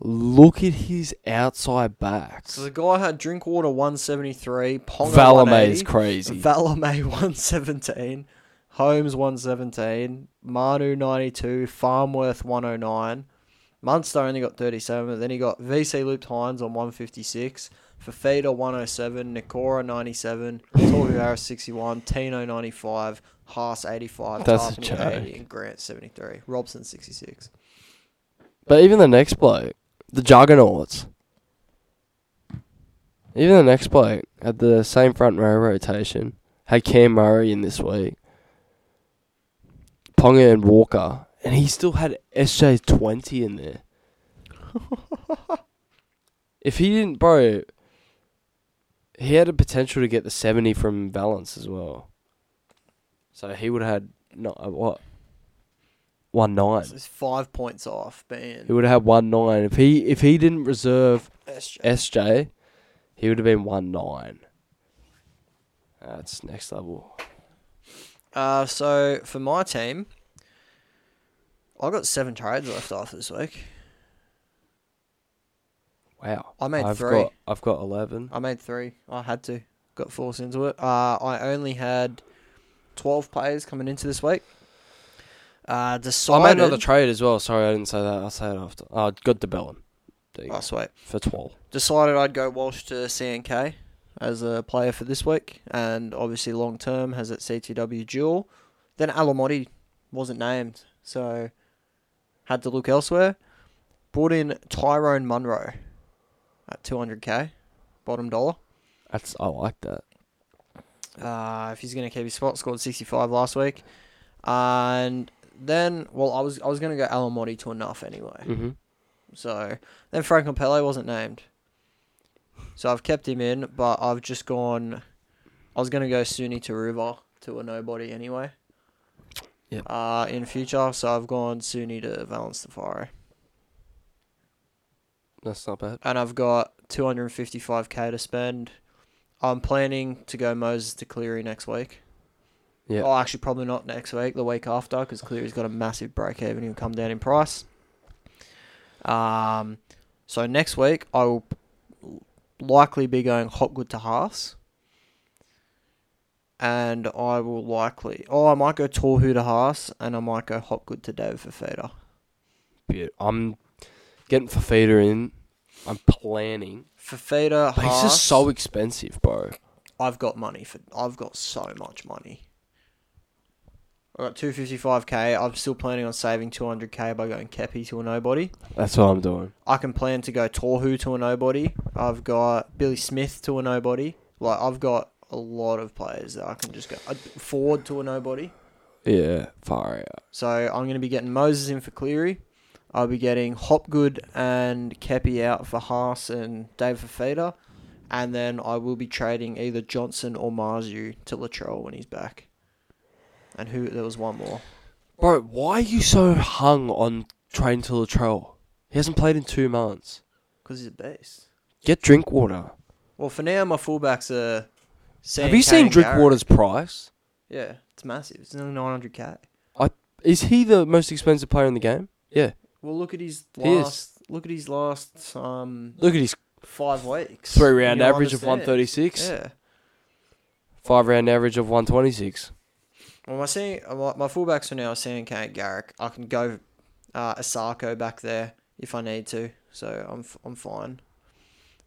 Look at his outside backs. So the guy had Drinkwater one seventy three, Ponga Valame is crazy. Valame 117, Holmes 117, Manu 92, Farnworth 109. Munster only got 37, but then he got VC Looped Hynes on 156, Fifita 107, Nikora 97, Torbu Harris 61, Tino 95, Haas 85, That's a joke. 80, and Grant 73, Robson 66. But even the next bloke, the Juggernauts. Even the next bloke at the same front row rotation. Had Cam Murray in this week. Ponga and Walker. And he still had SJ 20 in there. *laughs* if he didn't, bro, he had a potential to get the 70 from balance as well. So he would have had, not, uh, what? 1 9. So it's five points off being He would have had one nine. If he if he didn't reserve SJ. SJ, he would have been one nine. That's next level. Uh, so for my team, I got seven trades left after this week. Wow. I made I've three. got I've got eleven. I made three. I had to. Got forced into it. Uh, I only had 12 players coming into this week. Uh, decided. I made another trade as well. Sorry, I didn't say that. I'll say it after. Oh, got DeBellin. There Oh, sweet. For twelve. Decided I'd go Walsh to CNK as a player for this week, and obviously long term has it CTW dual. Then Alamotti wasn't named, so had to look elsewhere. Brought in Tyrone Munro at 200k, bottom dollar. That's I like that. Uh, if he's going to keep his spot, scored 65 last week. And then, well, I was I was going to go Alamotti to enough anyway. Mm-hmm. So then Franklin Pele wasn't named. So I've kept him in, but I've just gone. I was going to go Suni to River to a nobody anyway. Yeah. Uh, in future, so I've gone Suni to Valence Tafari. That's not bad. and I've got 255k to spend. I'm planning to go Moses to Cleary next week. Yeah. Oh, actually, probably not next week. The week after, because Cleary's got a massive break even. He'll come down in price. Um, so next week I will likely be going Hopgood to Haas. And I will likely, oh, I might go Torhu to Haas, and I might go Hopgood to David Fifita. Beaut- I'm getting Fifita in. I'm planning. Fifita, But he's Haas. so expensive, bro. I've got money for. I've got so much money. I got two fifty five k. I'm still planning on saving two hundred k by going Kepi to a nobody. That's what I'm doing. I can plan to go Torhu to a nobody. I've got Billy Smith to a nobody. Like I've got a lot of players that I can just go uh, Ford to a nobody. Yeah, far out. So I'm going to be getting Moses in for Cleary. I'll be getting Hopgood and Kepi out for Haas and Dave Fifita. And then I will be trading either Johnson or Marzu to Latrell when he's back. And who? There was one more. Bro, why are you so hung on trading to Latrell? He hasn't played in two months. Because he's a beast. Get Drinkwater. Well, for now, my fullbacks are. Have you seen Drinkwater's price? Yeah, it's massive. It's nearly 900k. Is he the most expensive player in the game? Yeah. Well, look at his last. Look at his last um Look at his five weeks. three round average of 136, Yeah. five round average of 126. Well, my C, my, my fullbacks are now CNK and Garrick. I can go uh, Isaako back there if I need to, so I'm I'm fine.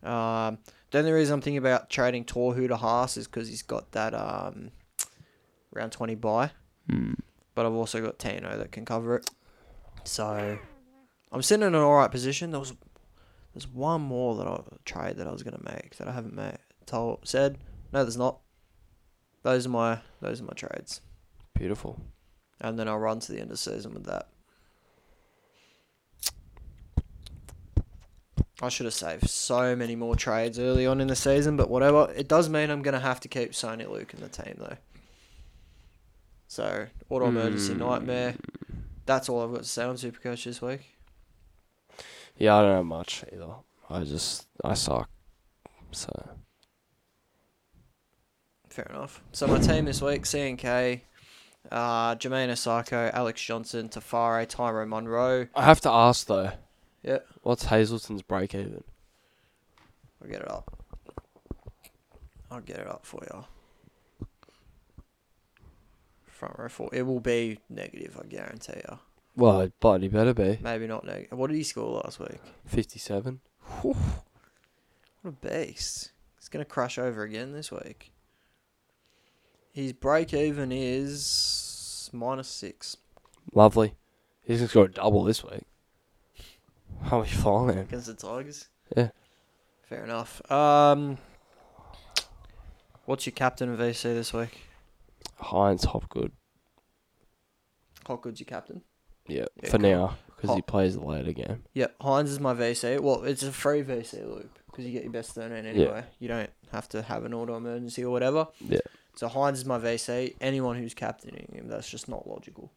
Um, the only reason I'm thinking about trading Torhu to Haas is because he's got that um, round twenty buy, but I've also got Tino that can cover it. So I'm sitting in an alright position. There was there's one more that I trade that I was gonna make that I haven't made. Told said no, there's not. Those are my those are my trades Beautiful. and then I'll run to the end of the season with that. I should have saved so many more trades early on in the season, but whatever. It does mean I'm going to have to keep Sony Luke in the team, though. So, auto emergency Mm. nightmare. That's all I've got to say on Supercoach this week. Yeah, I don't have much either. I just I suck. So Fair enough. So, my team this week CNK, uh, Jamayne Isaako, Alex Johnson, Tafare, Tyro Monroe. I have to ask though. Yeah. What's Hazelton's break even? I'll get it up. I'll get it up for you. Front row four. It will be negative, I guarantee you. Well, but he better be Maybe not negative. What did he score last week? fifty-seven. What a beast. He's going to crash over again this week. His break even is minus six Lovely. He's gonna score a double this week. I'll be fine. against the Tigers. Yeah. Fair enough. Um, what's your captain of VC this week? Hynes Hopgood. Hopgood's your captain. Yeah, Yeah, for cool. now because he plays the later game. Yeah, Hynes is my VC. Well, it's a free VC loop because you get your best 13 anyway. Yeah. You don't have to have an auto emergency or whatever. Yeah. So Hynes is my VC. Anyone who's captaining him, that's just not logical.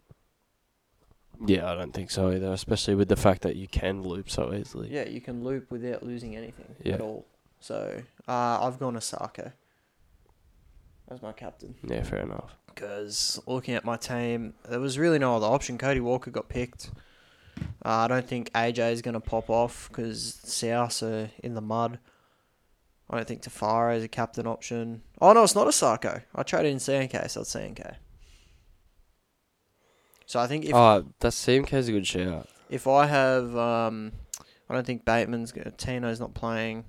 Yeah, I don't think so either. Especially with the fact that you can loop so easily. Yeah, you can loop without losing anything Yeah. at all. So uh, I've gone Isaako as my captain Yeah, fair enough. Because looking at my team, there was really no other option. Cody Walker got picked. Uh, I don't think AJ is going to pop off because South are in the mud. I don't think Tafara is a captain option. Oh no, it's not a Sarko. I traded in CNK, so it's CNK. So I think if oh, that CMK's a good shout. if I have, um, I don't think Bateman's gonna, Tino's not playing.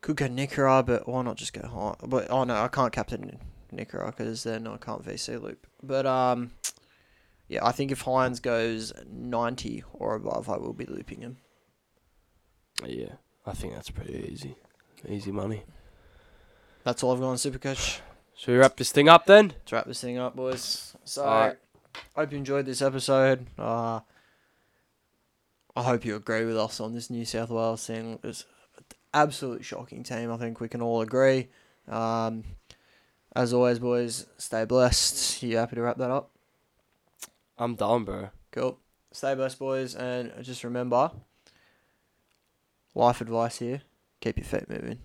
Could go Nikora, but why not just go high? But oh no, I can't captain Nikora because then I can't VC loop. But um, yeah, I think if Hynes goes ninety or above, I will be looping him. Yeah, I think that's pretty easy. Easy money. that's all I've got on Supercoach. Should we wrap this thing up then? Let's wrap this thing up, boys. So, Alright. I hope you enjoyed this episode. Uh, I hope you agree with us on this New South Wales thing. It's an absolute shocking team. I think we can all agree. Um, as always, boys, stay blessed. You happy to wrap that up? I'm done, bro. Cool. Stay blessed, boys, and just remember life advice here keep your feet moving.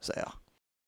See ya.